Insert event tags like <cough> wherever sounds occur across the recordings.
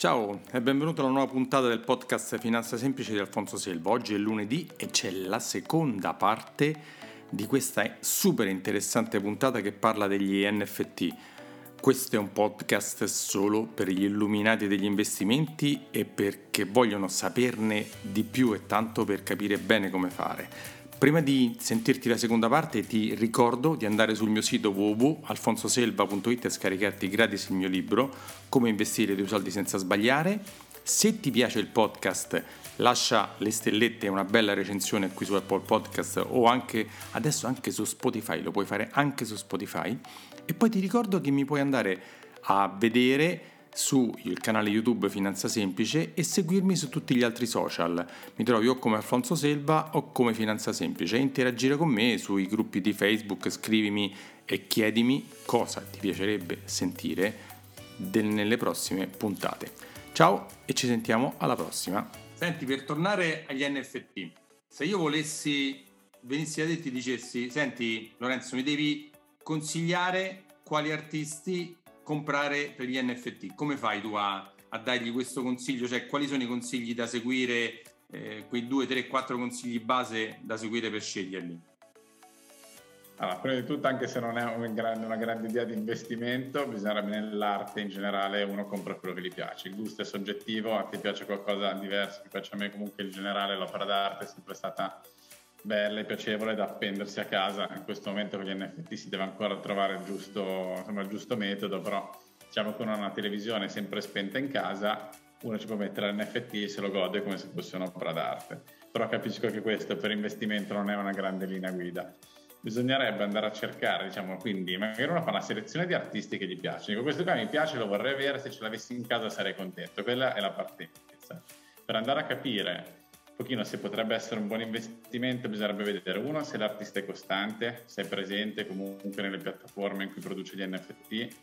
Ciao e benvenuto alla nuova puntata del podcast Finanza Semplice di Alfonso Selva. Oggi è lunedì e c'è la seconda parte di questa super interessante puntata che parla degli NFT. Questo è un podcast solo per gli illuminati degli investimenti e perché vogliono saperne di più e tanto per capire bene come fare. Prima di sentirti la seconda parte ti ricordo di andare sul mio sito www.alfonsoselva.it e scaricarti gratis il mio libro Come investire i tuoi soldi senza sbagliare. Se ti piace il podcast lascia le stellette e una bella recensione qui su Apple Podcast o anche adesso anche su Spotify, lo puoi fare anche su Spotify. E poi ti ricordo che mi puoi andare a vedere sul canale YouTube Finanza Semplice e seguirmi su tutti gli altri social. Mi trovi o come Alfonso Selva o come Finanza Semplice interagire con me sui gruppi di Facebook, scrivimi e chiedimi cosa ti piacerebbe sentire del, nelle prossime puntate. Ciao e ci sentiamo alla prossima. Senti, per tornare agli NFT, se io volessi venissi da te e ti dicessi, senti Lorenzo, mi devi consigliare quali artisti comprare per gli NFT. Come fai tu a, a dargli questo consiglio? Cioè, quali sono i consigli da seguire, eh, quei due, tre, quattro consigli base da seguire per sceglierli? Allora, prima di tutto, anche se non è un grande, una grande idea di investimento, bisogna nell'arte in generale uno compra quello che gli piace. Il gusto è soggettivo, a te piace qualcosa di diverso, che piace a me comunque in generale l'opera d'arte è sempre stata bella e piacevole da appendersi a casa. In questo momento con gli NFT si deve ancora trovare il giusto, insomma, il giusto metodo, però diciamo che una televisione sempre spenta in casa, uno ci può mettere l'NFT e se lo gode come se fosse un'opera d'arte. Però capisco che questo per investimento non è una grande linea guida. Bisognerebbe andare a cercare, diciamo, quindi magari uno fa una selezione di artisti che gli piacciono. Dico, questo qua mi piace, lo vorrei avere, se ce l'avessi in casa sarei contento. Quella è la partenza. Per andare a capire pochino se potrebbe essere un buon investimento bisognerebbe vedere uno se l'artista è costante, se è presente comunque nelle piattaforme in cui produce gli NFT,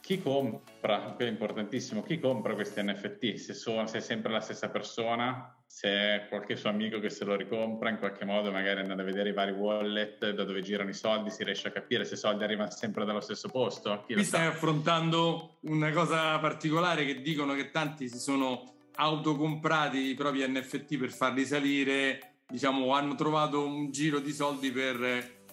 chi compra, quello è importantissimo, chi compra questi NFT, se, sono, se è sempre la stessa persona, se è qualche suo amico che se lo ricompra in qualche modo, magari andando a vedere i vari wallet da dove girano i soldi, si riesce a capire se i soldi arrivano sempre dallo stesso posto. Chi Qui stai affrontando una cosa particolare che dicono che tanti si sono autocomprati i propri NFT per farli salire, diciamo, hanno trovato un giro di soldi per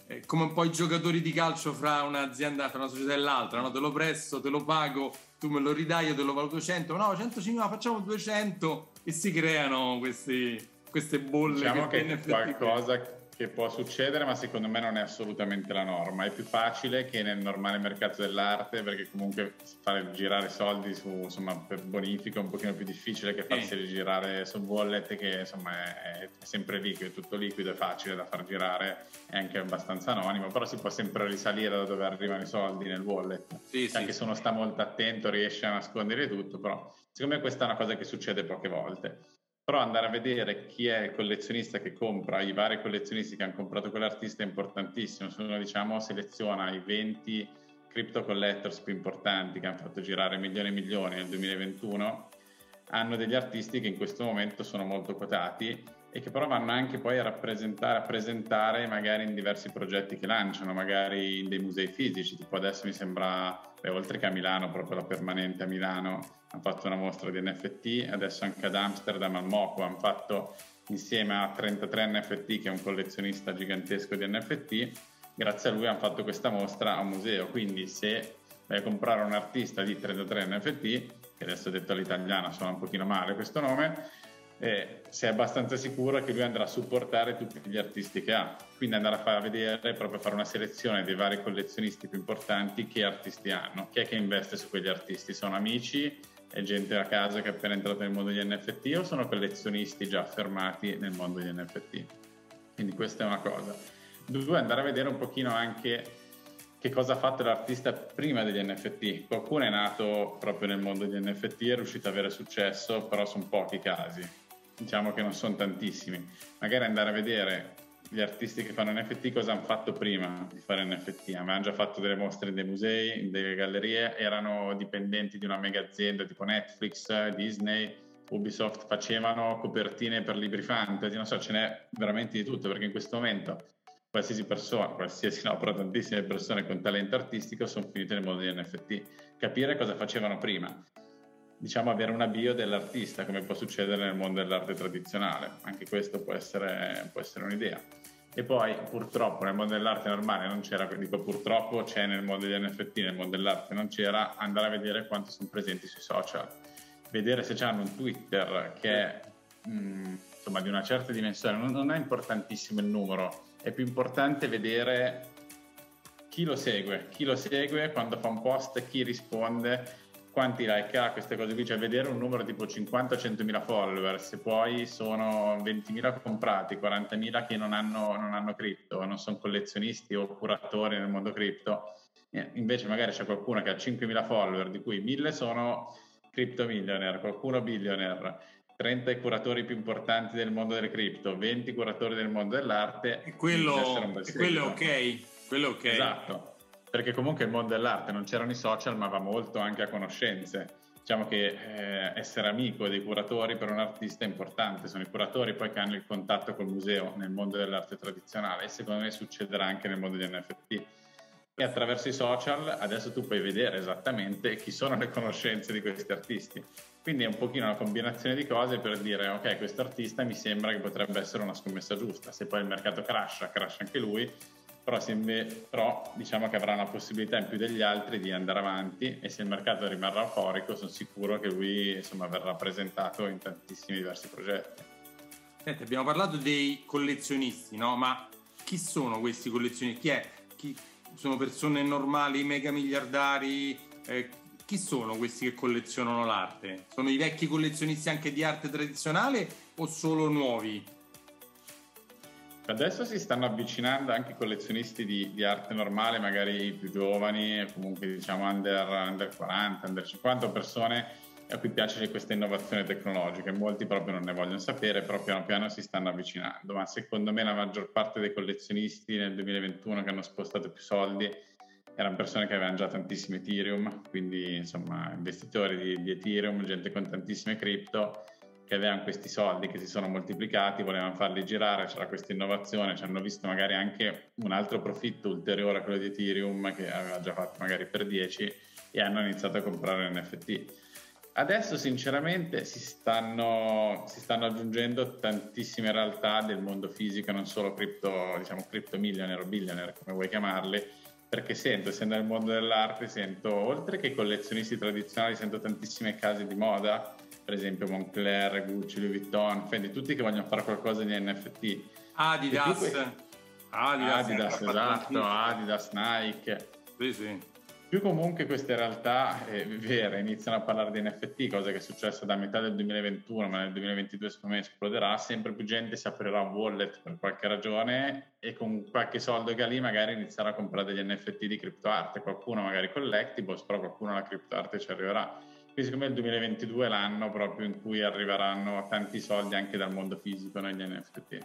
eh, come un po' i giocatori di calcio fra un'azienda, fra una società e l'altra, no? te lo presto, te lo pago, tu me lo ridai, io te lo valuto 100, no, 150, facciamo 200 e si creano questi, queste bolle. Diciamo che, che qualcosa che può succedere, ma secondo me non è assolutamente la norma. È più facile che nel normale mercato dell'arte, perché comunque fare girare soldi su, insomma, per bonifica è un pochino più difficile che farsi girare su wallet, che insomma è, è sempre liquido, è tutto liquido, è facile da far girare, è anche abbastanza anonimo, però si può sempre risalire da dove arrivano i soldi nel wallet. Sì, anche sì, se uno sta molto attento riesce a nascondere tutto, però secondo me questa è una cosa che succede poche volte però andare a vedere chi è il collezionista che compra, i vari collezionisti che hanno comprato quell'artista è importantissimo. Se uno diciamo seleziona i 20 crypto collectors più importanti che hanno fatto girare milioni e milioni nel 2021, hanno degli artisti che in questo momento sono molto quotati e che però vanno anche poi a rappresentare, a presentare magari in diversi progetti che lanciano, magari in dei musei fisici, tipo adesso mi sembra, beh, oltre che a Milano, proprio la permanente a Milano, hanno fatto una mostra di NFT, adesso anche ad Amsterdam al MOCO hanno fatto insieme a 33 NFT che è un collezionista gigantesco di NFT, grazie a lui hanno fatto questa mostra a museo, quindi se vai a comprare un artista di 33 NFT, che adesso detto all'italiana suona un pochino male questo nome, eh, sei abbastanza sicuro che lui andrà a supportare tutti gli artisti che ha. Quindi andare a far vedere, proprio fare una selezione dei vari collezionisti più importanti che artisti hanno, chi è che investe su quegli artisti, sono amici, è gente a casa che è appena entrata nel mondo degli NFT o sono collezionisti già affermati nel mondo degli NFT. Quindi questa è una cosa. Due, andare a vedere un pochino anche che cosa ha fatto l'artista prima degli NFT. Qualcuno è nato proprio nel mondo degli NFT è riuscito ad avere successo, però sono pochi casi. Diciamo che non sono tantissimi. Magari andare a vedere gli artisti che fanno NFT cosa hanno fatto prima di fare NFT. Avevano già fatto delle mostre in dei musei, in delle gallerie, erano dipendenti di una mega azienda tipo Netflix, Disney, Ubisoft, facevano copertine per libri fantasy, non so, ce n'è veramente di tutto perché in questo momento qualsiasi persona, qualsiasi no, però tantissime persone con talento artistico sono finite nel mondo degli NFT. Capire cosa facevano prima diciamo, avere una bio dell'artista, come può succedere nel mondo dell'arte tradizionale. Anche questo può essere, può essere un'idea. E poi purtroppo nel mondo dell'arte normale non c'era, dico purtroppo c'è nel mondo degli NFT, nel mondo dell'arte non c'era, andare a vedere quanto sono presenti sui social, vedere se hanno un Twitter che è mm, insomma di una certa dimensione, non, non è importantissimo il numero, è più importante vedere chi lo segue, chi lo segue quando fa un post, chi risponde quanti like ha, queste cose qui, cioè vedere un numero tipo 50-100.000 follower, se poi sono 20.000 comprati, 40.000 che non hanno, non hanno cripto, non sono collezionisti o curatori nel mondo cripto, eh, invece magari c'è qualcuno che ha 5.000 follower, di cui 1.000 sono crypto millionaire, qualcuno billionaire, 30 i curatori più importanti del mondo delle cripto, 20 curatori del mondo dell'arte. E quello, e quello è ok, quello è ok. Esatto perché comunque il mondo dell'arte non c'erano i social ma va molto anche a conoscenze. Diciamo che eh, essere amico dei curatori per un artista è importante, sono i curatori poi che hanno il contatto col museo nel mondo dell'arte tradizionale e secondo me succederà anche nel mondo degli NFT. E attraverso i social adesso tu puoi vedere esattamente chi sono le conoscenze di questi artisti. Quindi è un pochino una combinazione di cose per dire ok, questo artista mi sembra che potrebbe essere una scommessa giusta. Se poi il mercato crasha, crasha anche lui, però, se, però diciamo che avrà una possibilità in più degli altri di andare avanti e se il mercato rimarrà euforico sono sicuro che lui insomma, verrà presentato in tantissimi diversi progetti. Senti, abbiamo parlato dei collezionisti, no? ma chi sono questi collezionisti? Chi è? Chi, sono persone normali, mega miliardari? Eh, chi sono questi che collezionano l'arte? Sono i vecchi collezionisti anche di arte tradizionale o solo nuovi? Adesso si stanno avvicinando anche collezionisti di, di, arte normale, magari più giovani, comunque diciamo under, under 40, under 50 persone a cui piace questa innovazione tecnologica. Molti proprio non ne vogliono sapere, però piano piano si stanno avvicinando. Ma secondo me la maggior parte dei collezionisti nel 2021 che hanno spostato più soldi erano persone che avevano già tantissime Ethereum, quindi insomma investitori di, di Ethereum, gente con tantissime cripto che avevano questi soldi che si sono moltiplicati, volevano farli girare, c'era questa innovazione, ci hanno visto magari anche un altro profitto ulteriore a quello di Ethereum che aveva già fatto magari per 10 e hanno iniziato a comprare NFT. Adesso sinceramente si stanno, si stanno aggiungendo tantissime realtà del mondo fisico, non solo cripto, diciamo cripto millionaire o billionaire come vuoi chiamarli, perché sento, essendo nel mondo dell'arte, sento, oltre che collezionisti tradizionali, sento tantissime case di moda per esempio Moncler, Gucci, Louis Vuitton, Fendi, tutti che vogliono fare qualcosa di NFT. Adidas. Que- Adidas, Adidas esatto, Adidas, Nike. Sì, sì. Più comunque queste realtà eh, vere iniziano a parlare di NFT, cosa che è successa da metà del 2021, ma nel 2022 secondo me esploderà, sempre più gente si aprirà un wallet per qualche ragione e con qualche soldo che ha lì magari inizierà a comprare degli NFT di criptoarte, qualcuno magari collectibles, però qualcuno alla criptoarte ci arriverà quindi secondo me il 2022 è l'anno proprio in cui arriveranno tanti soldi anche dal mondo fisico negli NFT.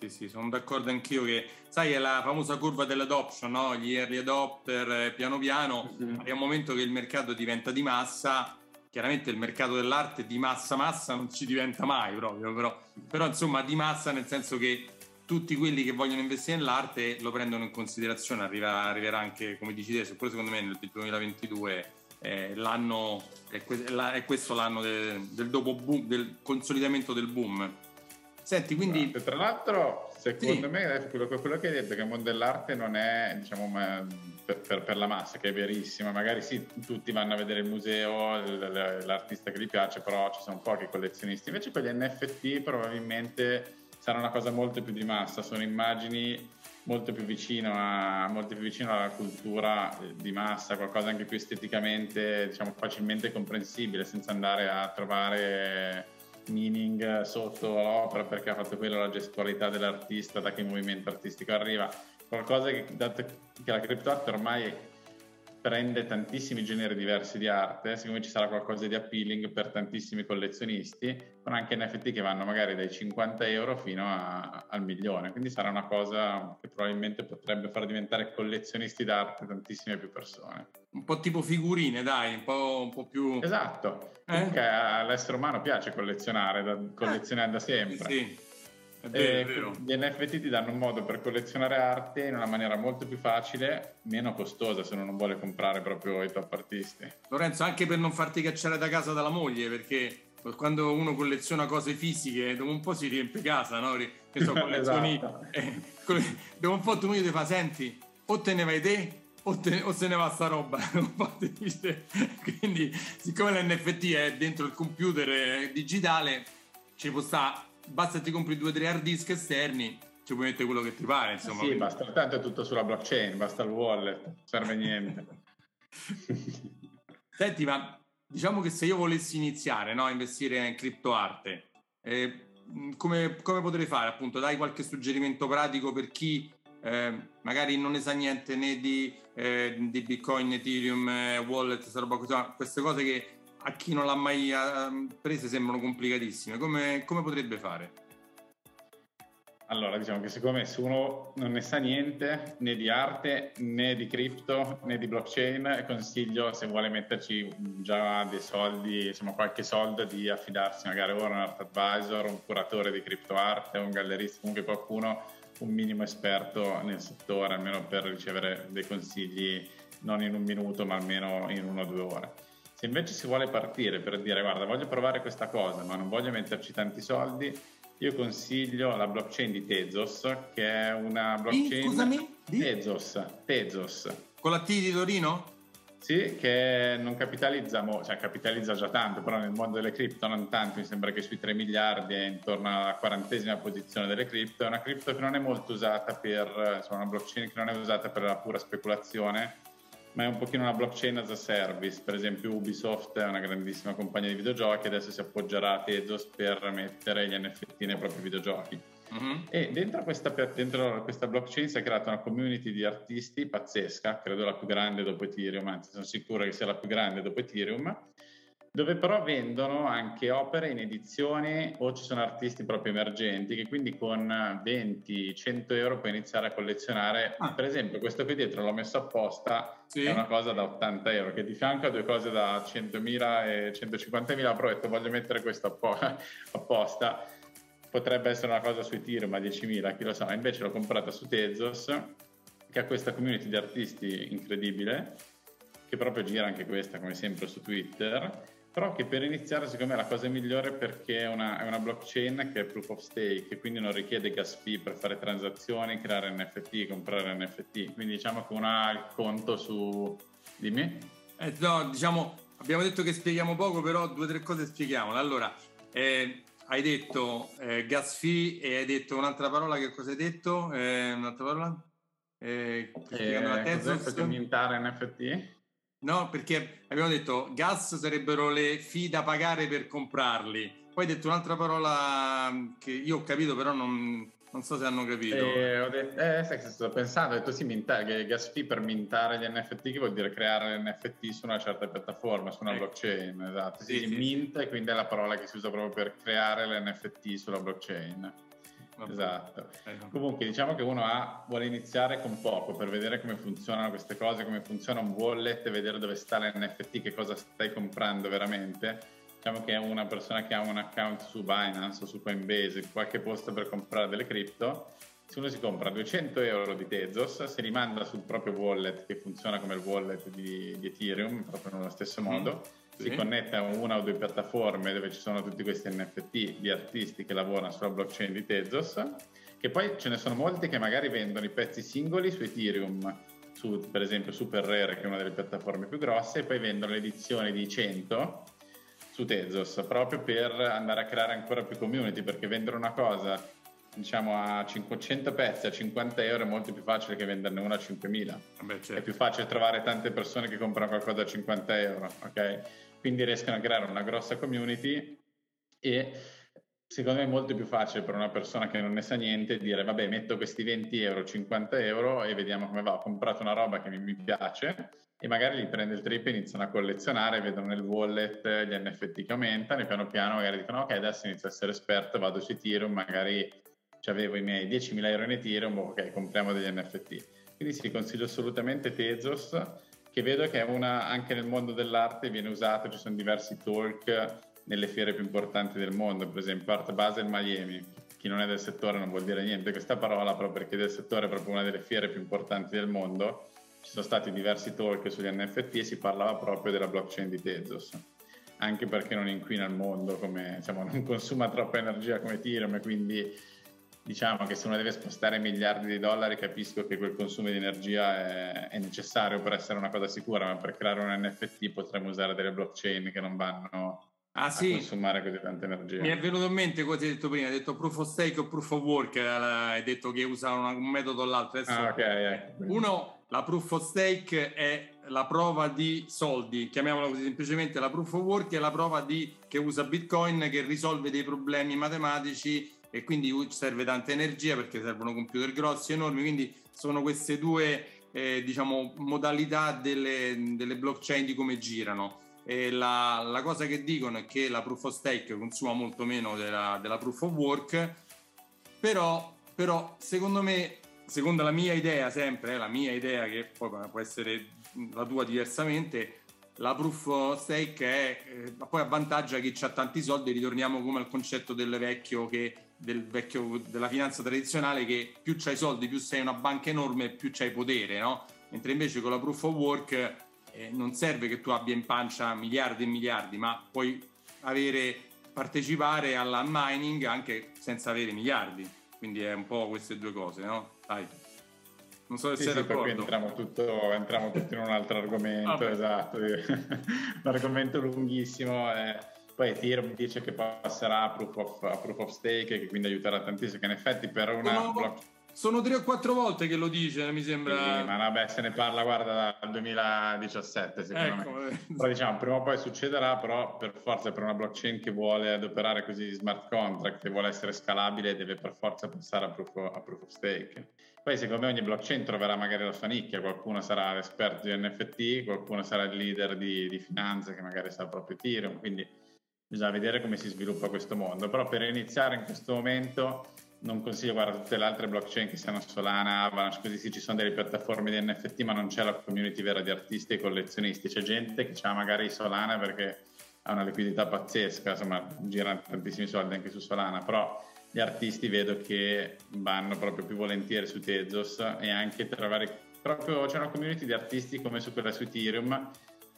Sì, sì, sono d'accordo anch'io che, sai, è la famosa curva dell'adoption, no? Gli early adopter, eh, piano piano, mm-hmm. arriva un momento che il mercato diventa di massa, chiaramente il mercato dell'arte di massa massa non ci diventa mai proprio, però, però insomma di massa nel senso che tutti quelli che vogliono investire nell'arte lo prendono in considerazione, arriva, arriverà anche, come dici te, pure secondo me nel 2022 eh, l'anno, è, è, questo l'anno del, del dopo boom, del consolidamento del boom. Senti, quindi... Tra l'altro, secondo sì. me, quello, quello, che hai detto, che il mondo dell'arte non è, diciamo, per, per, per, la massa, che è verissima. Magari sì, tutti vanno a vedere il museo, l'artista che gli piace, però ci sono pochi collezionisti. Invece con gli NFT probabilmente sarà una cosa molto più di massa, sono immagini molto più vicino, a, molto più vicino alla cultura di massa, qualcosa anche più esteticamente, diciamo, facilmente comprensibile, senza andare a trovare meaning sotto l'opera perché ha fatto quello la gestualità dell'artista, da che movimento artistico arriva. Qualcosa che, dato che la criptoarte ormai prende tantissimi generi diversi di arte, siccome ci sarà qualcosa di appealing per tantissimi collezionisti, con anche NFT che vanno magari dai 50 euro fino a, al milione, quindi sarà una cosa che probabilmente potrebbe far diventare collezionisti d'arte tantissime più persone. Un po' tipo figurine, dai, un po', un po più... Esatto, eh? comunque all'essere umano piace collezionare, da, collezionare eh, da sempre. Sì. È vero, è vero. Gli NFT ti danno un modo per collezionare arte in una maniera molto più facile, meno costosa se uno non vuole comprare proprio i top artisti. Lorenzo, anche per non farti cacciare da casa dalla moglie, perché quando uno colleziona cose fisiche, dopo un po' si riempie casa, no? Che so, <laughs> collezioni... esatto. eh, dopo un po' tu moglie ti fa, senti, o te ne vai te o, te, o se ne va sta roba. <laughs> Quindi, siccome l'NFT è dentro il computer digitale, ci può stare, basta che ti compri due o tre hard disk esterni, ci puoi mettere quello che ti pare. Insomma. Sì, basta, tanto è tutto sulla blockchain, basta il wallet, non serve niente. <laughs> Senti, ma diciamo che se io volessi iniziare no, a investire in criptoarte, eh, come, come potrei fare? Appunto, dai qualche suggerimento pratico per chi eh, magari non ne sa niente né di, eh, di Bitcoin, Ethereum, eh, wallet, roba queste cose che a chi non l'ha mai eh, prese sembrano complicatissime. Come, come potrebbe fare? Allora, diciamo che secondo me se uno non ne sa niente né di arte né di cripto né di blockchain, consiglio se vuole metterci già dei soldi, insomma qualche soldo, di affidarsi magari ora a un art advisor, un curatore di criptoarte, un gallerista, comunque qualcuno un minimo esperto nel settore, almeno per ricevere dei consigli non in un minuto ma almeno in una o due ore. Se invece si vuole partire per dire guarda voglio provare questa cosa ma non voglio metterci tanti soldi, io consiglio la blockchain di Tezos, che è una blockchain... scusami? Tezos, Tezos. Con la T di Torino? Sì, che non capitalizza, cioè capitalizza già tanto, però nel mondo delle cripto non tanto, mi sembra che sui 3 miliardi è intorno alla quarantesima posizione delle cripto, è una cripto che non è molto usata per, insomma una blockchain che non è usata per la pura speculazione, ma è un pochino una blockchain as a service, per esempio Ubisoft è una grandissima compagnia di videogiochi, adesso si appoggerà a Tezos per mettere gli NFT nei propri videogiochi. Mm-hmm. E dentro questa, dentro questa, blockchain si è creata una community di artisti pazzesca, credo la più grande dopo Ethereum, anzi sono sicuro che sia la più grande dopo Ethereum, dove però vendono anche opere in edizione o ci sono artisti proprio emergenti che quindi con 20-100 euro puoi iniziare a collezionare. Ah. Per esempio questo qui dietro l'ho messo apposta, sì. è una cosa da 80 euro, che di fianco a due cose da 100.000 e 150.000, però ho detto voglio mettere questo <laughs> apposta. Potrebbe essere una cosa sui tiro, ma 10.000, chi lo sa. Invece l'ho comprata su Tezos, che ha questa community di artisti incredibile, che proprio gira anche questa, come sempre, su Twitter però che per iniziare secondo me è la cosa migliore perché è una, è una, blockchain che è proof of stake quindi non richiede gas fee per fare transazioni, creare NFT, comprare NFT quindi diciamo che uno ha il conto su... dimmi? Eh, no, diciamo abbiamo detto che spieghiamo poco però due o tre cose spieghiamole allora eh, hai detto eh, gas fee e hai detto un'altra parola che cosa hai detto? Eh, un'altra parola? Eh, per mintare NFT? No, perché abbiamo detto gas sarebbero le fee da pagare per comprarli. Poi hai detto un'altra parola mm, che io ho capito, però non, non so se hanno capito. Eh, detto, eh, sai che sto pensando, ho detto sì, minta, che gas fee per mintare gli NFT, che vuol dire creare l'NFT su una certa piattaforma, su una ecco. blockchain, esatto. Sì, sì, sì, mint, quindi è la parola che si usa proprio per creare l'NFT sulla blockchain. Esatto. Comunque diciamo che uno ha, vuole iniziare con poco per vedere come funzionano queste cose, come funziona un wallet, vedere dove sta l'NFT, che cosa stai comprando veramente. Diciamo che è una persona che ha un account su Binance o su Coinbase, qualche posto per comprare delle cripto. Se uno si compra 200 euro di Tezos, si rimanda sul proprio wallet che funziona come il wallet di, di Ethereum, proprio nello stesso modo. Mm si connette a una o due piattaforme dove ci sono tutti questi NFT di artisti che lavorano sulla blockchain di Tezos, che poi ce ne sono molti che magari vendono i pezzi singoli su Ethereum, su, per esempio Super Rare che è una delle piattaforme più grosse, e poi vendono l'edizione di 100 su Tezos, proprio per andare a creare ancora più community, perché vendere una cosa diciamo a 500 pezzi a 50 euro è molto più facile che venderne una a 5.000 Beh, certo. è più facile trovare tante persone che comprano qualcosa a 50 euro ok? Quindi riescono a creare una grossa community e secondo me è molto più facile per una persona che non ne sa niente dire vabbè metto questi 20 euro, 50 euro e vediamo come va, ho comprato una roba che mi, mi piace. E magari li prende il trip e iniziano a collezionare, vedono nel wallet gli NFT che aumentano e piano piano magari dicono ok adesso inizio a essere esperto, vado su Ethereum, magari avevo i miei 10.000 euro in Ethereum, ok compriamo degli NFT. Quindi sì, consiglio assolutamente Tezos che vedo che una, anche nel mondo dell'arte viene usato, ci sono diversi talk nelle fiere più importanti del mondo, per esempio Art Basel Miami, chi non è del settore non vuol dire niente questa parola, proprio perché del settore è proprio una delle fiere più importanti del mondo. Ci sono stati diversi talk sugli NFT e si parlava proprio della blockchain di Tezos, anche perché non inquina il mondo, come, diciamo, non consuma troppa energia come Ethereum e quindi diciamo che se uno deve spostare miliardi di dollari capisco che quel consumo di energia è, è, necessario per essere una cosa sicura, ma per creare un NFT potremmo usare delle blockchain che non vanno ah, a sì. consumare così tanta energia. Mi è venuto in mente cosa hai detto prima, hai detto proof of stake o proof of work, eh, hai detto che usano un metodo o l'altro. Adesso, ah, okay, eh. Uno, la proof of stake è la prova di soldi, chiamiamola così semplicemente, la proof of work è la prova di, che usa Bitcoin che risolve dei problemi matematici e quindi serve tanta energia perché servono computer grossi, enormi, quindi sono queste due eh, diciamo, modalità delle, delle, blockchain di come girano. La, la, cosa che dicono è che la proof of stake consuma molto meno della, della proof of work, però, però, secondo me, secondo la mia idea sempre, eh, la mia idea che poi può essere la tua diversamente, la proof of stake è, eh, poi avvantaggia chi ha tanti soldi, ritorniamo come al concetto del vecchio che del vecchio, della finanza tradizionale che più c'hai soldi, più sei una banca enorme, più c'hai potere, no? Mentre invece con la proof of work eh, non serve che tu abbia in pancia miliardi e miliardi, ma puoi avere, partecipare alla mining anche senza avere miliardi. Quindi è un po' queste due cose, no? Dai. Non so se sì, sei sì, d'accordo. Entriamo, tutto, entriamo tutto in un altro argomento, esatto. <laughs> un argomento lunghissimo. Eh poi Ethereum dice che passerà a proof of, a proof of stake, che quindi aiuterà tantissimo, che in effetti per una... No, block... Sono tre o quattro volte che lo dice, mi sembra. Sì, ma vabbè, se ne parla, guarda, dal 2017, secondo ecco, me. Però diciamo, prima o poi succederà, però per forza per una blockchain che vuole adoperare così smart contract, che vuole essere scalabile, deve per forza passare a proof, of, a proof of stake. Poi secondo me ogni blockchain troverà magari la sua nicchia, qualcuno sarà l'esperto di NFT, qualcuno sarà il leader di, di finanze che magari sa proprio Ethereum, quindi bisogna vedere come si sviluppa questo mondo, però per iniziare in questo momento non consiglio guardare tutte le altre blockchain che siano Solana, Avalanche, così sì, ci sono delle piattaforme di NFT, ma non c'è la community vera di artisti e collezionisti, c'è gente che ha magari Solana perché ha una liquidità pazzesca, insomma girano tantissimi soldi anche su Solana, però gli artisti vedo che vanno proprio più volentieri su Tezos e anche trovare proprio c'è una community di artisti come su quella su Ethereum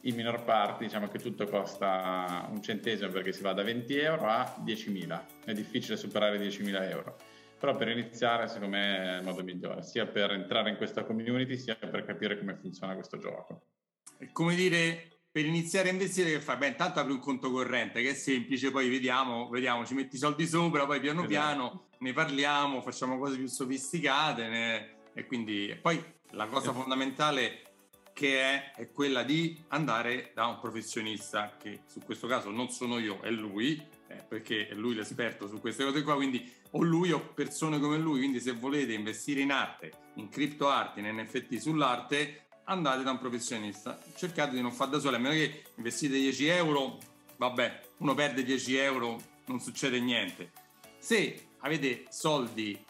in minor parte diciamo che tutto costa un centesimo perché si va da 20 euro a 10.000 è difficile superare 10.000 euro però per iniziare secondo me è il modo migliore sia per entrare in questa community sia per capire come funziona questo gioco è come dire per iniziare a investire che fai? Beh, intanto apri un conto corrente che è semplice, poi vediamo, vediamo ci metti i soldi sopra, poi piano esatto. piano ne parliamo, facciamo cose più sofisticate ne... e quindi e poi la cosa esatto. fondamentale che è, è, quella di andare da un professionista, che su questo caso non sono io, è lui, eh, perché è lui l'esperto su queste cose qua, quindi o lui o persone come lui, quindi se volete investire in arte, in criptoarte, in NFT sull'arte, andate da un professionista, cercate di non fare da soli, a meno che investite 10 euro, vabbè, uno perde 10 euro, non succede niente. Se avete soldi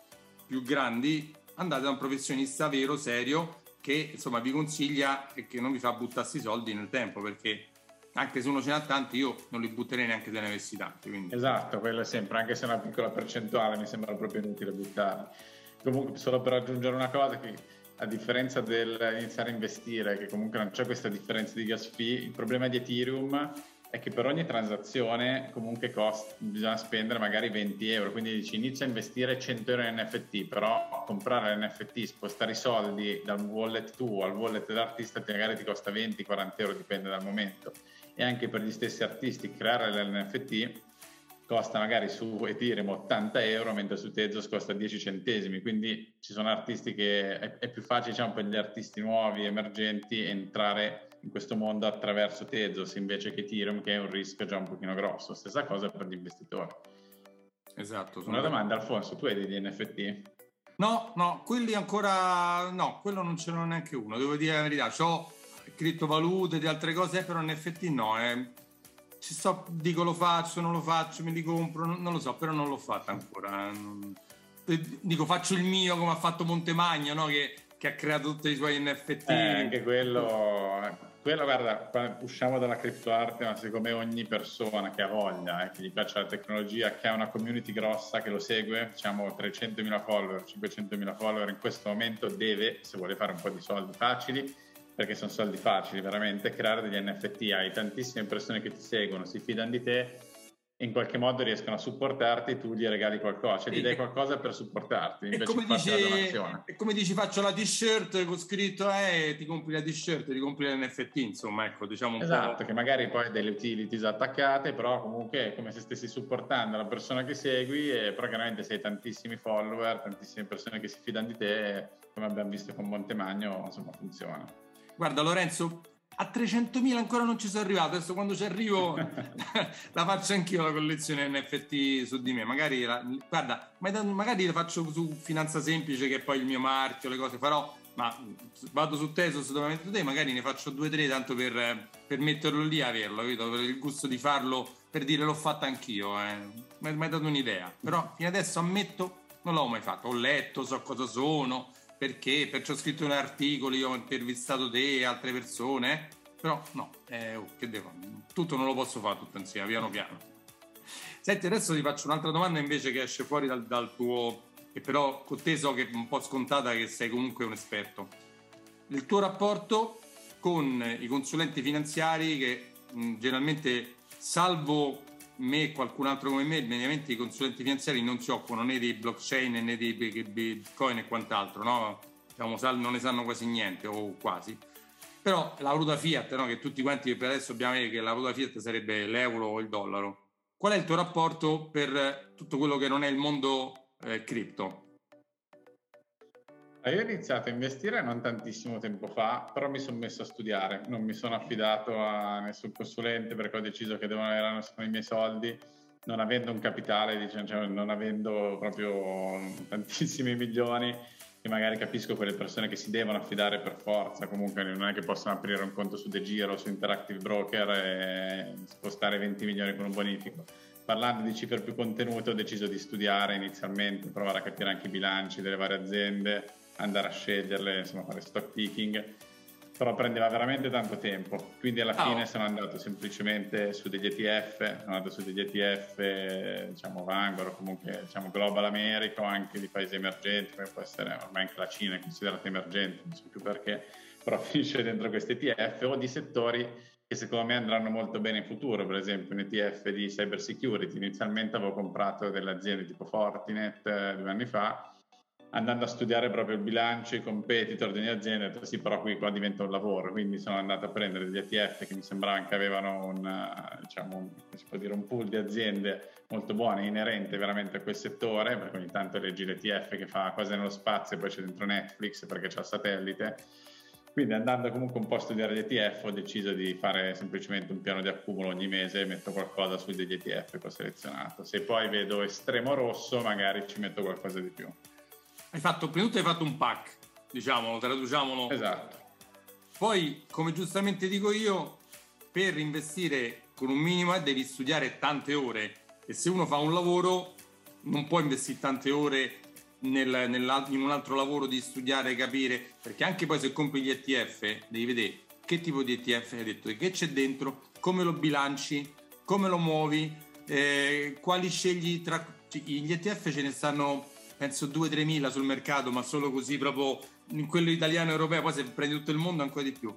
più grandi, andate da un professionista vero, serio, che insomma vi consiglia e che non vi fa buttarsi i soldi nel tempo perché anche se uno ce n'ha tanti io non li butterei neanche se ne avessi tanti quindi. esatto quello è sempre anche se è una piccola percentuale mi sembra proprio inutile buttarli comunque solo per aggiungere una cosa che a differenza dell'iniziare a investire che comunque non c'è questa differenza di gas fee il problema di Ethereum è che per ogni transazione comunque costa, bisogna spendere magari 20 euro, quindi dici inizia a investire 100 euro in NFT, però comprare l'NFT, spostare i soldi dal wallet tuo al wallet dell'artista magari ti costa 20-40 euro, dipende dal momento. E anche per gli stessi artisti creare l'NFT costa magari su Ethereum 80 euro, mentre su Tezos costa 10 centesimi, quindi ci sono artisti che è, è più facile diciamo, per gli artisti nuovi, emergenti, entrare in questo mondo attraverso Tezos invece che Ethereum che è un rischio già un pochino grosso. Stessa cosa per gli investitori. Esatto. Una domanda Alfonso, tu hai degli NFT? No, no, quelli ancora no, quello non ce n'ho neanche uno, devo dire la verità. Ho criptovalute di altre cose, però NFT no. Eh. Ci sto, dico lo faccio, non lo faccio, mi li compro, non, non lo so, però non l'ho fatta ancora. Non, eh, dico faccio il mio come ha fatto Montemagno, no? che, che, ha creato tutti i suoi NFT. Eh, anche quello quello guarda, usciamo dalla criptoarte, ma secondo me ogni persona che ha voglia, eh, che gli piace la tecnologia, che ha una community grossa che lo segue, diciamo 300.000 follower, 500.000 follower, in questo momento deve, se vuole fare un po' di soldi facili, perché sono soldi facili veramente, creare degli NFT, hai tantissime persone che ti seguono, si fidano di te in qualche modo riescono a supportarti, tu gli regali qualcosa, cioè gli dai qualcosa per supportarti. E come, dici, e come dici, faccio la t-shirt con scritto eh, ti compri la t-shirt, ti compri l'NFT, insomma, ecco, diciamo un esatto, po'. che magari poi hai delle utilities attaccate, però comunque è come se stessi supportando la persona che segui, e però chiaramente sei tantissimi follower, tantissime persone che si fidano di te, come abbiamo visto con Montemagno, insomma, funziona. Guarda Lorenzo, a 300.000 ancora non ci sono arrivato. Adesso quando ci arrivo <laughs> la faccio anch'io la collezione NFT su di me. Magari, la, guarda, magari la faccio su Finanza Semplice, che è poi il mio marchio, le cose farò. Ma vado su Tesos dove metto te, magari ne faccio due o tre tanto per, per, metterlo lì e averlo, capito? Per il gusto di farlo, per dire l'ho fatta anch'io. Eh. Mi hai dato un'idea. Però fino adesso ammetto, non l'ho mai fatto. Ho letto, so cosa sono perché, perciò ho scritto un articolo, io ho intervistato te e altre persone, però no, eh, oh, che devo, tutto non lo posso fare tutto insieme, piano piano. Senti, adesso ti faccio un'altra domanda invece che esce fuori dal, dal tuo, che però con te so che è un po' scontata che sei comunque un esperto. Il tuo rapporto con i consulenti finanziari che mh, generalmente, salvo me e qualcun altro come me, mediamente i consulenti finanziari non si occupano né di blockchain né di bitcoin e quant'altro, no? Diciamo, non ne sanno quasi niente o quasi. Però la valuta fiat, no? che tutti quanti per adesso abbiamo che la valuta fiat sarebbe l'euro o il dollaro. Qual è il tuo rapporto per tutto quello che non è il mondo eh, cripto? Io ho iniziato a investire non tantissimo tempo fa, però mi sono messo a studiare, non mi sono affidato a nessun consulente perché ho deciso che devono erano i miei soldi, non avendo un capitale, diciamo, cioè non avendo proprio tantissimi milioni, e magari capisco quelle persone che si devono affidare per forza, comunque non è che possono aprire un conto su De Giro, su Interactive Broker e spostare 20 milioni con un bonifico. Parlando di cifre più contenute ho deciso di studiare inizialmente, provare a capire anche i bilanci delle varie aziende, andare a sceglierle, insomma fare stock picking, però prendeva veramente tanto tempo, quindi alla oh. fine sono andato semplicemente su degli ETF, sono andato su degli ETF diciamo Vanguard, comunque diciamo Global America o anche di paesi emergenti, come può essere ormai anche la Cina è considerata emergente, non so più perché, però <laughs> finisce dentro questi ETF o di settori che secondo me andranno molto bene in futuro, per esempio un ETF di cyber security, inizialmente avevo comprato delle aziende tipo Fortinet eh, due anni fa, andando a studiare proprio il bilancio, i competitor di ogni azienda, ho detto sì, però qui qua diventa un lavoro, quindi sono andato a prendere degli ETF che mi sembravano che avevano un, diciamo, un, dire, un pool di aziende molto buone, inerente veramente a quel settore, perché ogni tanto leggi l'ETF che fa cose nello spazio e poi c'è dentro Netflix perché c'è il satellite. Quindi andando comunque un po' a studiare gli ETF ho deciso di fare semplicemente un piano di accumulo ogni mese e metto qualcosa sui degli ETF che ho selezionato. Se poi vedo estremo rosso magari ci metto qualcosa di più. Hai fatto, prima di tutto hai fatto un pack, diciamolo, traduciamolo. Esatto. Poi, come giustamente dico io, per investire con un minimo devi studiare tante ore e se uno fa un lavoro non può investire tante ore nel, nel, in un altro lavoro di studiare, capire, perché anche poi se compri gli ETF devi vedere che tipo di ETF hai detto, che c'è dentro, come lo bilanci, come lo muovi, eh, quali scegli tra... Gli ETF ce ne stanno penso 2-3 mila sul mercato, ma solo così proprio in quello italiano e europeo, poi se prendi tutto il mondo ancora di più.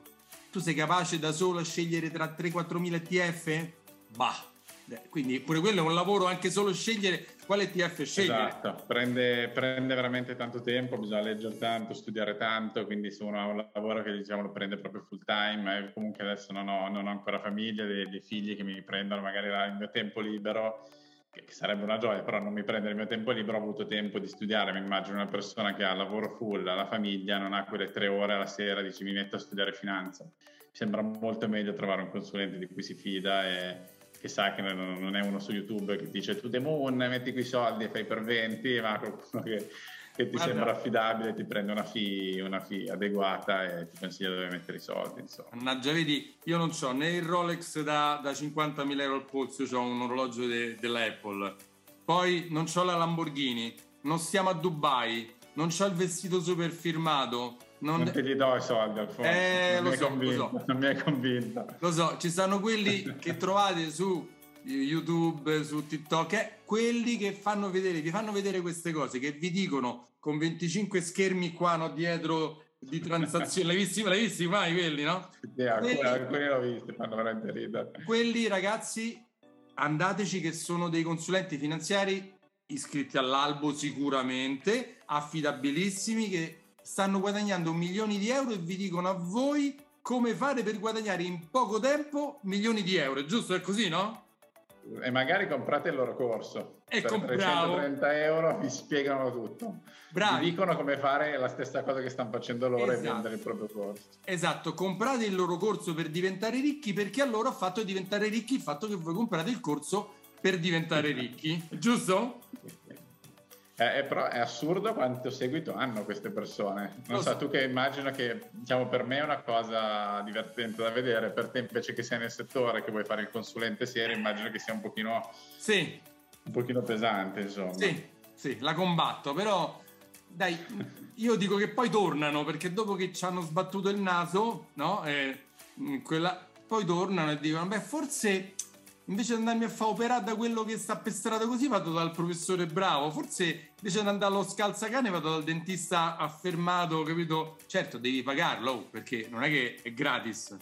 Tu sei capace da solo a scegliere tra 3-4 mila ETF? Bah, quindi pure quello è un lavoro anche solo scegliere quale ETF scegliere. Esatto, prende, prende, veramente tanto tempo, bisogna leggere tanto, studiare tanto, quindi ha un lavoro che diciamo lo prende proprio full time, comunque adesso non ho, non ho ancora famiglia, dei, dei, figli che mi prendono magari il mio tempo libero che sarebbe una gioia, però non mi prende il mio tempo libero, ho avuto tempo di studiare, mi immagino una persona che ha lavoro full, ha la famiglia, non ha quelle tre ore alla sera, dici mi metto a studiare finanza. Mi sembra molto meglio trovare un consulente di cui si fida e che sa che non è uno su YouTube che dice tu The Moon, metti qui soldi e fai per 20, ma qualcuno che che ti Guarda, sembra affidabile, ti prende una fee, una fee, adeguata e ti consiglia dove mettere i soldi. Insomma. Mannaggia, vedi, io non so né il Rolex da, da 50.000 euro al polso, ho un orologio de, dell'Apple, poi non ho la Lamborghini, non stiamo a Dubai, non ho il vestito super firmato, Non, non te li do i soldi Alfonso. Eh, lo so, lo so. Non mi hai convinto. Lo so, ci stanno quelli <laughs> che trovate su YouTube, su TikTok, eh, quelli che fanno vedere, vi fanno vedere queste cose, che vi dicono con 25 schermi qua no, dietro di transazioni. L'hai visti, l'hai visti mai quelli, no? Quelli, alcuni l'ho visti, fanno veramente ridere. Quelli ragazzi, andateci che sono dei consulenti finanziari iscritti all'albo sicuramente, affidabilissimi, che stanno guadagnando milioni di euro e vi dicono a voi come fare per guadagnare in poco tempo milioni di euro, giusto? È così, no? E magari comprate il loro corso e per comp- 330 bravo. euro vi spiegano tutto Bravi. vi dicono come fare la stessa cosa che stanno facendo loro esatto. e vendere il proprio corso esatto comprate il loro corso per diventare ricchi perché a loro ha fatto diventare ricchi il fatto che voi comprate il corso per diventare ricchi giusto? Eh, però è assurdo quanto seguito hanno queste persone. Non so, tu che immagino che diciamo, per me è una cosa divertente da vedere, per te invece che sei nel settore, che vuoi fare il consulente serio, immagino che sia un pochino, sì. un pochino pesante, insomma. Sì, sì, la combatto, però dai, io dico che poi tornano, perché dopo che ci hanno sbattuto il naso, no? Eh, quella, poi tornano e dicono, beh, forse invece di andarmi a fare operare da quello che sta pestrato così vado dal professore bravo. Forse invece di andare allo scalzacane vado dal dentista affermato capito? Certo devi pagarlo oh, perché non è che è gratis.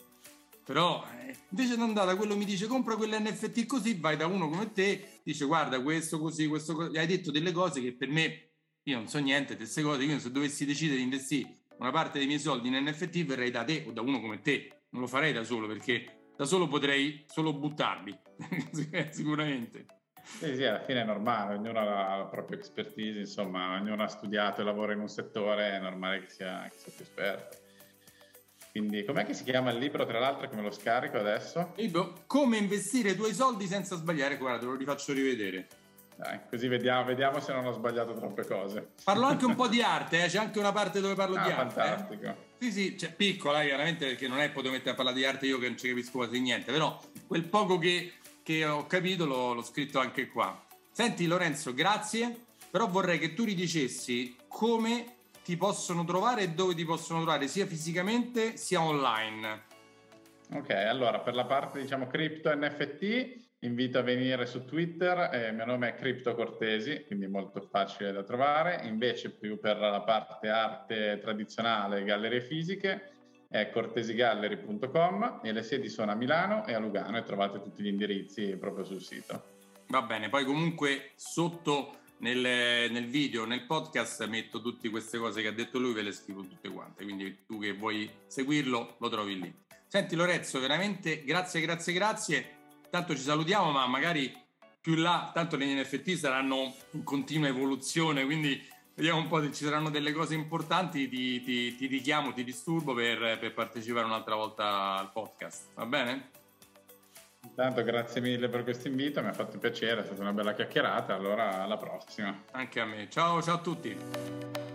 Però eh, invece di andare da quello mi dice compra quell'NFT così vai da uno come te dice guarda questo così questo così hai detto delle cose che per me io non so niente di queste cose quindi se dovessi decidere di investire una parte dei miei soldi in NFT verrei da te o da uno come te. Non lo farei da solo perché da solo potrei solo buttarli, <laughs> sicuramente. Sì, sì, alla fine è normale, ognuno ha la propria expertise, insomma, ognuno ha studiato e lavora in un settore, è normale che sia, che sia più esperto. Quindi, com'è che si chiama il libro, tra l'altro, che me lo scarico adesso? Libro Come investire i tuoi soldi senza sbagliare, guarda, te lo rifaccio rivedere. Dai, così vediamo, vediamo, se non ho sbagliato troppe cose. Parlo anche un po' di <laughs> arte, eh? c'è anche una parte dove parlo ah, di arte. Eh. Fantastico. Eh? Sì, sì, cioè, piccola, eh, chiaramente, perché non è potevo mettere a parlare di arte io che non ci capisco quasi niente, però quel poco che, che ho capito l'ho, l'ho scritto anche qua. Senti Lorenzo, grazie, però vorrei che tu ridicessi come ti possono trovare e dove ti possono trovare, sia fisicamente sia online. Ok, allora per la parte diciamo cripto NFT invito a venire su Twitter, eh, il mio nome è Crypto Cortesi, quindi molto facile da trovare. Invece più per la parte arte tradizionale, gallerie fisiche, è cortesigallery.com e le sedi sono a Milano e a Lugano e trovate tutti gli indirizzi proprio sul sito. Va bene, poi comunque sotto nel, nel, video, nel podcast metto tutte queste cose che ha detto lui, ve le scrivo tutte quante, quindi tu che vuoi seguirlo lo trovi lì. Senti Lorenzo, veramente grazie, grazie, grazie tanto ci salutiamo, ma magari più là, tanto le NFT saranno in continua evoluzione, quindi vediamo un po' se ci saranno delle cose importanti, ti, ti, ti richiamo, ti disturbo per, per partecipare un'altra volta al podcast, va bene? Intanto grazie mille per questo invito, mi ha fatto piacere, è stata una bella chiacchierata, allora alla prossima. Anche a me, ciao ciao a tutti.